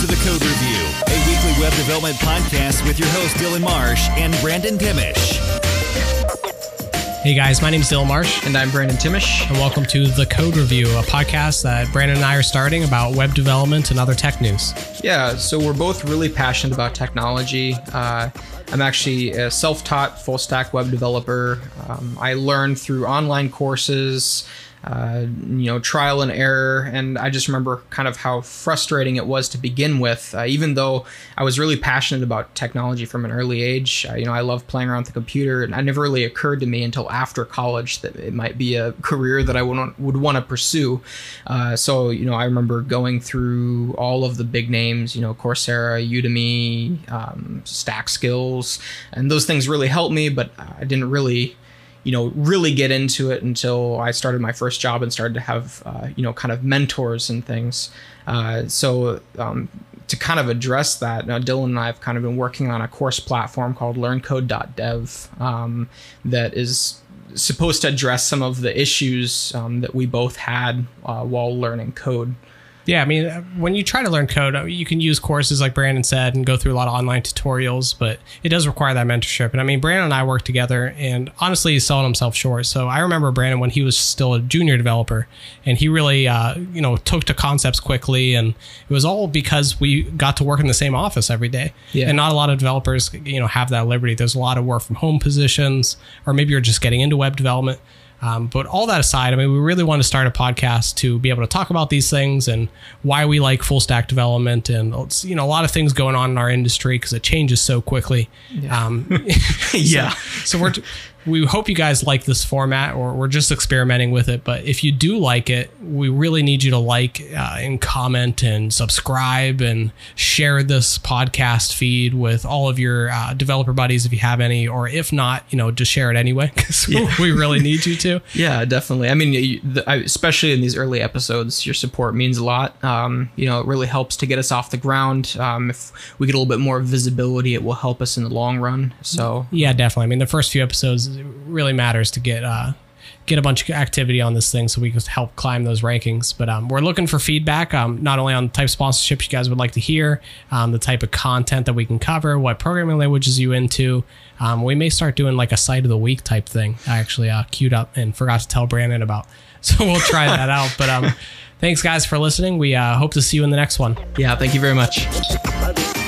to the Code Review, a weekly web development podcast with your host Dylan Marsh and Brandon Timish. Hey guys, my name is Dylan Marsh. And I'm Brandon Timish. And welcome to The Code Review, a podcast that Brandon and I are starting about web development and other tech news. Yeah, so we're both really passionate about technology. Uh, I'm actually a self taught full stack web developer. Um, I learned through online courses uh, you know, trial and error. And I just remember kind of how frustrating it was to begin with. Uh, even though I was really passionate about technology from an early age, uh, you know, I love playing around with the computer, and it never really occurred to me until after college that it might be a career that I would want, would want to pursue. Uh, so, you know, I remember going through all of the big names, you know, Coursera, Udemy, um, Stack Skills, and those things really helped me, but I didn't really you know, really get into it until I started my first job and started to have, uh, you know, kind of mentors and things. Uh, so um, to kind of address that, now Dylan and I have kind of been working on a course platform called LearnCode.dev um, that is supposed to address some of the issues um, that we both had uh, while learning code. Yeah, I mean, when you try to learn code, uh, you can use courses like Brandon said and go through a lot of online tutorials, but it does require that mentorship. And I mean, Brandon and I worked together, and honestly, he's selling himself short. So I remember Brandon when he was still a junior developer, and he really, uh, you know, took to concepts quickly, and it was all because we got to work in the same office every day. Yeah. And not a lot of developers, you know, have that liberty. There's a lot of work from home positions, or maybe you're just getting into web development. Um, but all that aside, I mean, we really want to start a podcast to be able to talk about these things and why we like full stack development and you know a lot of things going on in our industry because it changes so quickly. Yeah. Um, yeah. so, so we're we hope you guys like this format or we're just experimenting with it but if you do like it we really need you to like uh, and comment and subscribe and share this podcast feed with all of your uh, developer buddies if you have any or if not you know just share it anyway because yeah. we really need you to yeah definitely. I mean especially in these early episodes your support means a lot. Um, you know it really helps to get us off the ground. Um, if we get a little bit more visibility it will help us in the long run. So yeah definitely. I mean the first few episodes really matters to get uh, get a bunch of activity on this thing so we can help climb those rankings. But um, we're looking for feedback, um, not only on the type of sponsorships you guys would like to hear, um, the type of content that we can cover, what programming languages you into. Um, we may start doing like a site of the week type thing. I actually uh, queued up and forgot to tell Brandon about, so we'll try that out. But um, thanks guys for listening. We uh, hope to see you in the next one. Yeah, thank you very much.